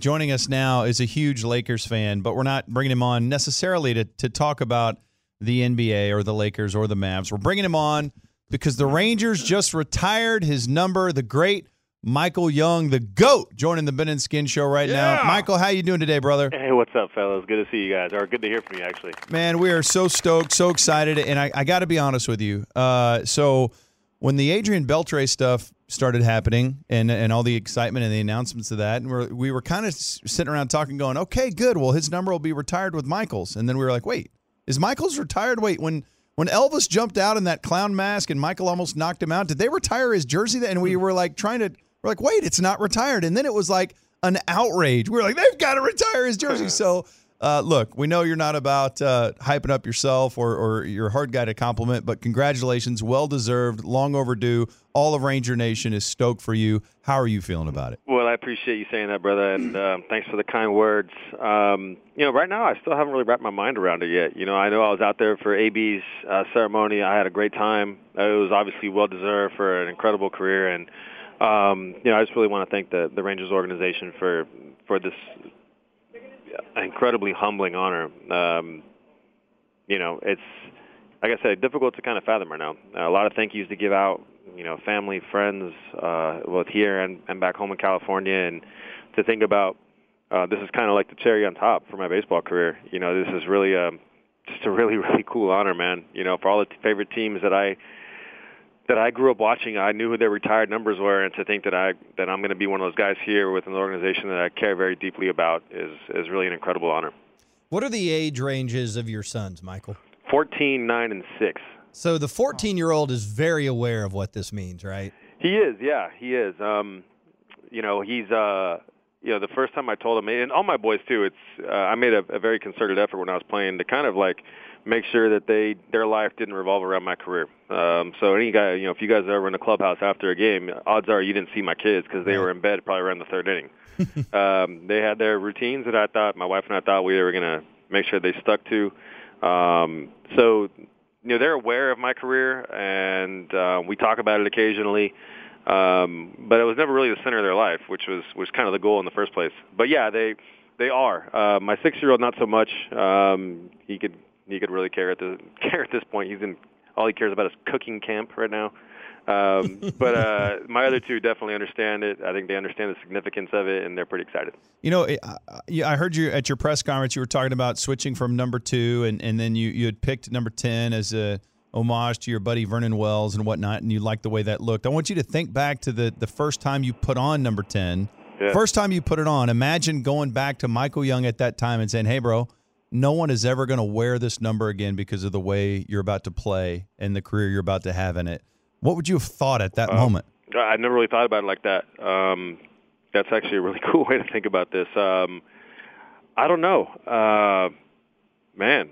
Joining us now is a huge Lakers fan, but we're not bringing him on necessarily to, to talk about the NBA or the Lakers or the Mavs. We're bringing him on because the Rangers just retired his number, the great Michael Young, the GOAT, joining the Ben and Skin show right now. Michael, how you doing today, brother? Hey, what's up, fellas? Good to see you guys, or good to hear from you, actually. Man, we are so stoked, so excited, and I, I got to be honest with you. Uh, so when the Adrian Beltre stuff started happening, and and all the excitement and the announcements of that, and we're, we were kind of sitting around talking, going, "Okay, good. Well, his number will be retired with Michael's," and then we were like, "Wait, is Michael's retired? Wait, when." When Elvis jumped out in that clown mask and Michael almost knocked him out, did they retire his jersey? And we were like trying to, we're like, wait, it's not retired. And then it was like an outrage. We were like, they've got to retire his jersey. So uh, look, we know you're not about uh, hyping up yourself or, or you're hard guy to compliment, but congratulations, well deserved, long overdue. All of Ranger Nation is stoked for you. How are you feeling about it? Well, I appreciate you saying that, brother, and um, thanks for the kind words. Um, you know, right now I still haven't really wrapped my mind around it yet. You know, I know I was out there for AB's uh, ceremony. I had a great time. Uh, it was obviously well deserved for an incredible career, and um, you know, I just really want to thank the the Rangers organization for for this incredibly humbling honor. Um, you know, it's like I said, difficult to kind of fathom right now. A lot of thank yous to give out. You know, family, friends, uh, both here and, and back home in California, and to think about uh, this is kind of like the cherry on top for my baseball career. You know, this is really a just a really really cool honor, man. You know, for all the t- favorite teams that I that I grew up watching, I knew who their retired numbers were, and to think that I that I'm going to be one of those guys here with an organization that I care very deeply about is is really an incredible honor. What are the age ranges of your sons, Michael? 14, 9, and 6. So the 14 year old is very aware of what this means, right? He is, yeah, he is. Um, you know, he's uh, you know, the first time I told him, and all my boys too. It's uh, I made a, a very concerted effort when I was playing to kind of like make sure that they their life didn't revolve around my career. Um, so any guy, you know, if you guys are ever in a clubhouse after a game, odds are you didn't see my kids because they were in bed probably around the third inning. um, they had their routines that I thought my wife and I thought we were going to make sure they stuck to. Um, so you know they're aware of my career and uh, we talk about it occasionally. Um, but it was never really the center of their life, which was was kind of the goal in the first place. But yeah, they they are. Uh, my six year old not so much. Um, he could he could really care at the care at this point. He's in all he cares about is cooking camp right now. Um, but uh, my other two definitely understand it. I think they understand the significance of it, and they're pretty excited. You know, I, I heard you at your press conference. You were talking about switching from number two, and, and then you, you had picked number ten as a homage to your buddy Vernon Wells and whatnot, and you liked the way that looked. I want you to think back to the the first time you put on number ten. Yeah. First time you put it on. Imagine going back to Michael Young at that time and saying, "Hey, bro." No one is ever going to wear this number again because of the way you're about to play and the career you're about to have in it. What would you have thought at that Um, moment? I never really thought about it like that. Um, that's actually a really cool way to think about this. Um, I don't know, uh, man.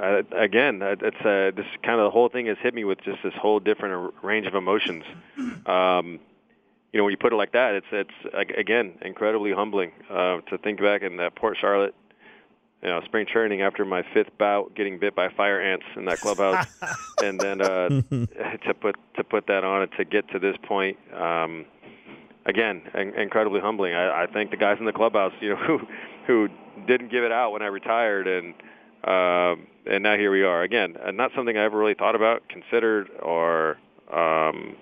Uh, again, it's uh, this kind of the whole thing has hit me with just this whole different range of emotions. Um, you know, when you put it like that, it's it's again incredibly humbling uh, to think back in that Port Charlotte, you know, spring training after my fifth bout, getting bit by fire ants in that clubhouse, and then uh, to put to put that on and to get to this point. Um, again, in- incredibly humbling. I, I thank the guys in the clubhouse, you know, who who didn't give it out when I retired, and um, and now here we are again. And not something I ever really thought about, considered, or um,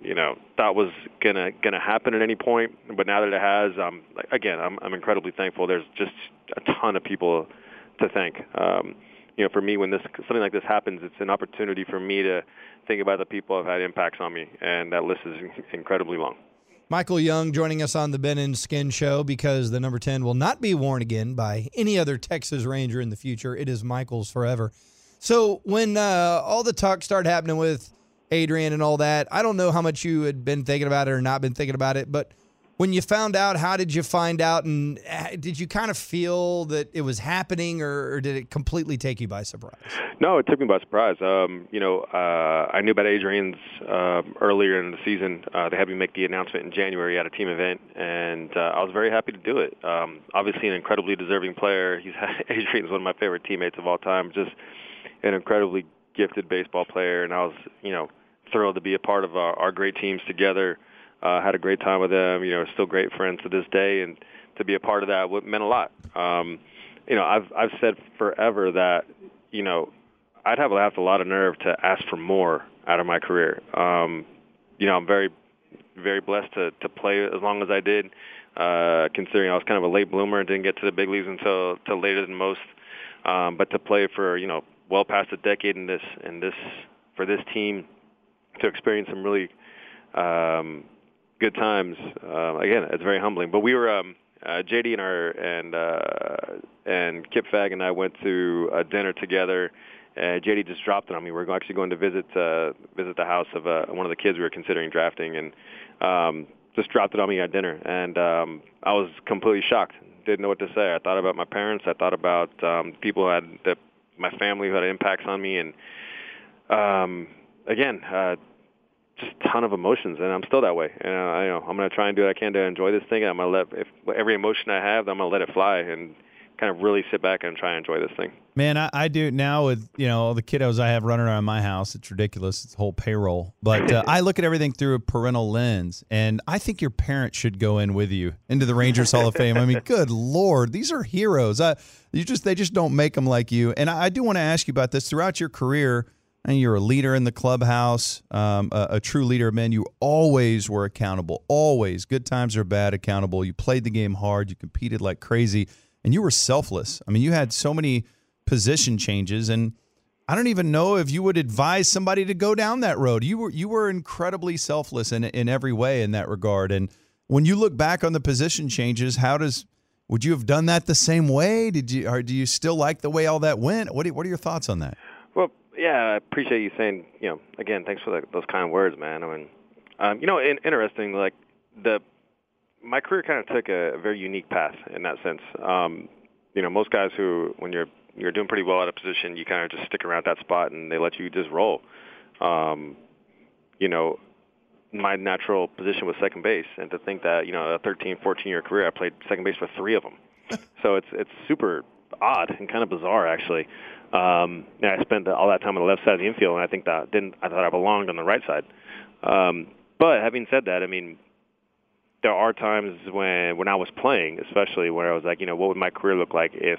you know, thought was gonna gonna happen at any point. But now that it has, um, again, I'm I'm incredibly thankful. There's just a ton of people to thank. Um, you know, for me, when this something like this happens, it's an opportunity for me to think about the people who have had impacts on me, and that list is incredibly long. Michael Young joining us on the Ben and Skin Show because the number 10 will not be worn again by any other Texas Ranger in the future. It is Michael's forever. So when uh, all the talk started happening with Adrian and all that, I don't know how much you had been thinking about it or not been thinking about it, but when you found out, how did you find out, and uh, did you kind of feel that it was happening, or, or did it completely take you by surprise? No, it took me by surprise. Um, you know, uh, I knew about Adrian's uh, earlier in the season. Uh, they had me make the announcement in January at a team event, and uh, I was very happy to do it. Um, obviously, an incredibly deserving player. He's Adrian's one of my favorite teammates of all time. Just an incredibly gifted baseball player, and I was, you know, thrilled to be a part of our, our great teams together. Uh, had a great time with them. You know, still great friends to this day, and to be a part of that meant a lot. Um, you know, I've I've said forever that you know I'd have have a lot of nerve to ask for more out of my career. Um, you know, I'm very very blessed to to play as long as I did. Uh, considering I was kind of a late bloomer and didn't get to the big leagues until, until later than most, um, but to play for you know well past a decade in this in this for this team to experience some really um, good times. Uh, again, it's very humbling. But we were um, uh, JD and our and uh, and Kip Fagg and I went to a dinner together. Uh, JD just dropped it on me. We are actually going to visit uh, visit the house of uh, one of the kids we were considering drafting, and um, just dropped it on me at dinner. And um, I was completely shocked. Didn't know what to say. I thought about my parents. I thought about um, people who had that my family who had impacts on me, and um, again, uh, just a ton of emotions, and I'm still that way. And uh, I you know I'm going to try and do what I can to enjoy this thing. And I'm going to let if every emotion I have, I'm going to let it fly and kind of really sit back and try and enjoy this thing. Man, I, I do now with you know all the kiddos I have running around my house. It's ridiculous. It's a whole payroll, but uh, I look at everything through a parental lens, and I think your parents should go in with you into the Rangers Hall of Fame. I mean, good lord, these are heroes. Uh, you just they just don't make them like you. And I, I do want to ask you about this throughout your career and you're a leader in the clubhouse, um, a, a, true leader of men. You always were accountable, always, good times or bad, accountable. You played the game hard, you competed like crazy, and you were selfless. I mean, you had so many position changes, and I don't even know if you would advise somebody to go down that road. You were you were incredibly selfless in in every way in that regard. And when you look back on the position changes, how does would you have done that the same way? Did you or do you still like the way all that went? What are, what are your thoughts on that? Yeah, I appreciate you saying, you know, again, thanks for the, those kind words, man. I mean, um, you know, in, interesting, like the my career kind of took a, a very unique path in that sense. Um, you know, most guys who, when you're you're doing pretty well at a position, you kind of just stick around that spot and they let you just roll. Um, you know, my natural position was second base, and to think that you know a 13, 14 year career, I played second base for three of them. so it's it's super odd and kind of bizarre actually. Um, and I spent all that time on the left side of the infield, and I think that didn't. I thought I belonged on the right side. Um, but having said that, I mean, there are times when when I was playing, especially where I was like, you know, what would my career look like if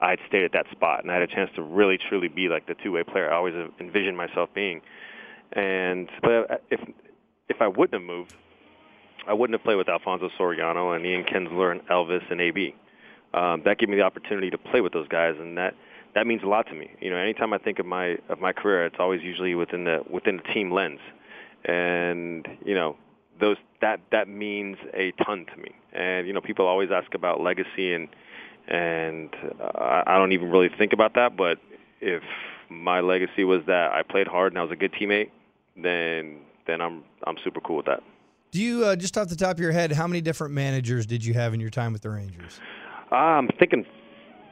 I had stayed at that spot and I had a chance to really truly be like the two-way player I always envisioned myself being. And but if if I wouldn't have moved, I wouldn't have played with Alfonso Soriano and Ian Kinsler and Elvis and AB. Um, that gave me the opportunity to play with those guys, and that that means a lot to me. You know, anytime I think of my of my career, it's always usually within the within the team lens, and you know, those that that means a ton to me. And you know, people always ask about legacy, and and uh, I don't even really think about that. But if my legacy was that I played hard and I was a good teammate, then then I'm I'm super cool with that. Do you uh, just off the top of your head, how many different managers did you have in your time with the Rangers? Uh, I'm thinking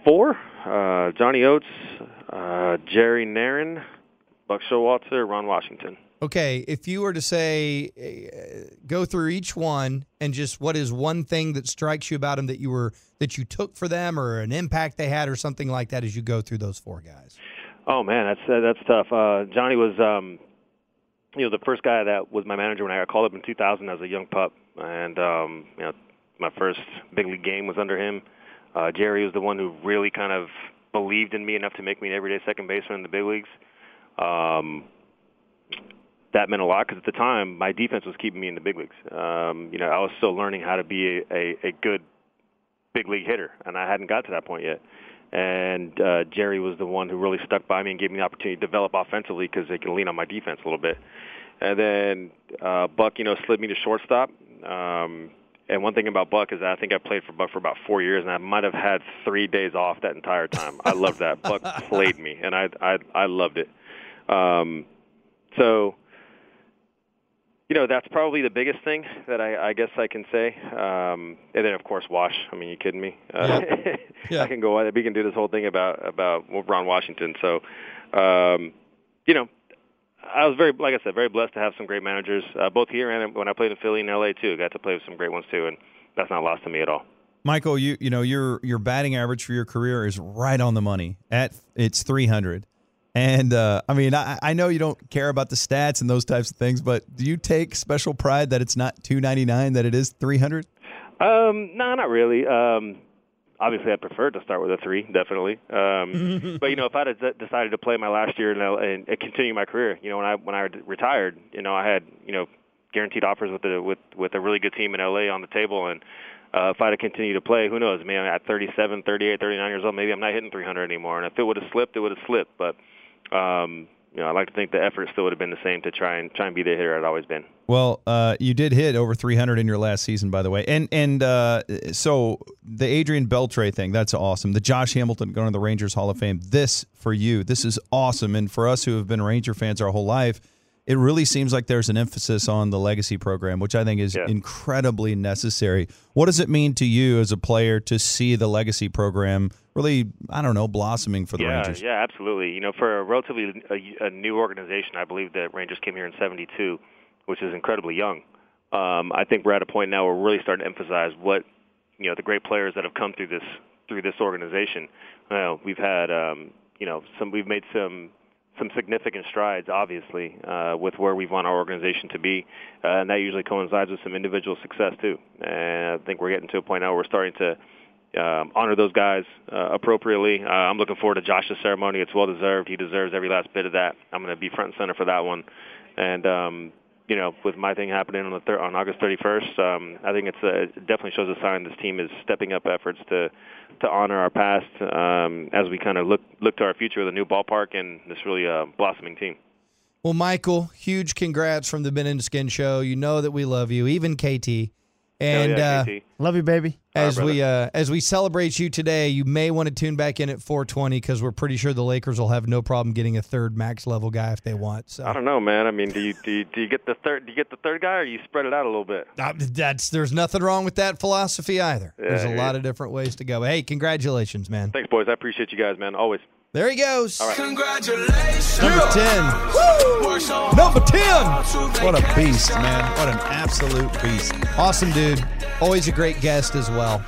four. Uh, Johnny Oates, uh, Jerry Narron, Buck Showalter, Ron Washington. Okay, if you were to say, uh, go through each one and just what is one thing that strikes you about them that you were that you took for them or an impact they had or something like that as you go through those four guys. Oh man, that's uh, that's tough. Uh, Johnny was, um, you know, the first guy that was my manager when I got called up in 2000 as a young pup, and um, you know, my first big league game was under him. Uh, Jerry was the one who really kind of believed in me enough to make me an everyday second baseman in the big leagues. Um, that meant a lot because at the time my defense was keeping me in the big leagues. Um, you know, I was still learning how to be a, a, a good big league hitter, and I hadn't got to that point yet. And uh, Jerry was the one who really stuck by me and gave me the opportunity to develop offensively because they can lean on my defense a little bit. And then uh, Buck, you know, slid me to shortstop. Um, and one thing about Buck is that I think I played for Buck for about four years, and I might have had three days off that entire time. I loved that. Buck played me, and I I I loved it. Um, so you know, that's probably the biggest thing that I, I guess I can say. Um, and then, of course, Wash. I mean, you kidding me? Uh, Yeah. I can go. on. We can do this whole thing about about Ron Washington. So, um, you know, I was very, like I said, very blessed to have some great managers, uh, both here and when I played in Philly and LA too. Got to play with some great ones too, and that's not lost to me at all. Michael, you you know your your batting average for your career is right on the money. At it's 300. And uh, I mean, I, I know you don't care about the stats and those types of things, but do you take special pride that it's not 299, that it is 300? Um, no, not really. Um, obviously, I prefer to start with a three, definitely. Um, but you know, if I'd have decided to play my last year and, and, and continue my career, you know, when I when I retired, you know, I had you know guaranteed offers with a with with a really good team in LA on the table, and uh, if I'd have continued to play, who knows? Man, at 37, 38, 39 years old, maybe I'm not hitting 300 anymore. And if it would have slipped, it would have slipped. But um, you know, I like to think the effort still would have been the same to try and try and be the hitter I'd always been. Well, uh, you did hit over 300 in your last season, by the way. And and uh, so the Adrian Beltre thing, that's awesome. The Josh Hamilton going to the Rangers Hall of Fame. This for you, this is awesome. And for us who have been Ranger fans our whole life, it really seems like there's an emphasis on the legacy program, which I think is Yeah. incredibly necessary. What does it mean to you as a player to see the legacy program really, I don't know, blossoming for the yeah, Rangers? Yeah, absolutely. You know, for a relatively a, a new organization, I believe that Rangers came here in '72, which is incredibly young. Um, I think we're at a point now where we're really starting to emphasize what you know the great players that have come through this through this organization. Uh, we've had um, you know some we've made some some significant strides, obviously, uh, with where we want our organization to be, uh, and that usually coincides with some individual success too. And I think we're getting to a point now where we're starting to um, honor those guys uh, appropriately. Uh, I'm looking forward to Josh's ceremony. It's well deserved. He deserves every last bit of that. I'm going to be front and center for that one. And um, you know, with my thing happening on the thir- on August 31st, um, I think it's a, it definitely shows a sign this team is stepping up efforts to to honor our past um, as we kind of look look to our future with a new ballpark and this really uh, blossoming team. Well, Michael, huge congrats from the Ben and Skin Show. You know that we love you, even KT. And yeah, uh, Love you, baby. as right, we uh, as we celebrate you today, you may want to tune back in at 420 because we're pretty sure the Lakers will have no problem getting a third max level guy if they want. So I don't know, man. I mean, do you do you, do you get the third do you get the third guy or you spread it out a little bit? Uh, that's there's nothing wrong with that philosophy either. there's a Yeah, lot of different ways to go. But hey, congratulations, man. Thanks, boys. I appreciate you guys, man. Always. There he goes. All right. Congratulations. Number 10. Number 10. What a beast, man. What an absolute beast. Awesome dude. Always a great guest as well.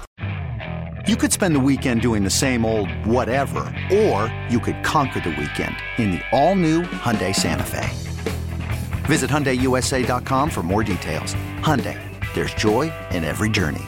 You could spend the weekend doing the same old whatever, or you could conquer the weekend in the all-new Hyundai Santa Fe. Visit HyundaiUSA.com for more details. Hyundai, there's joy in every journey.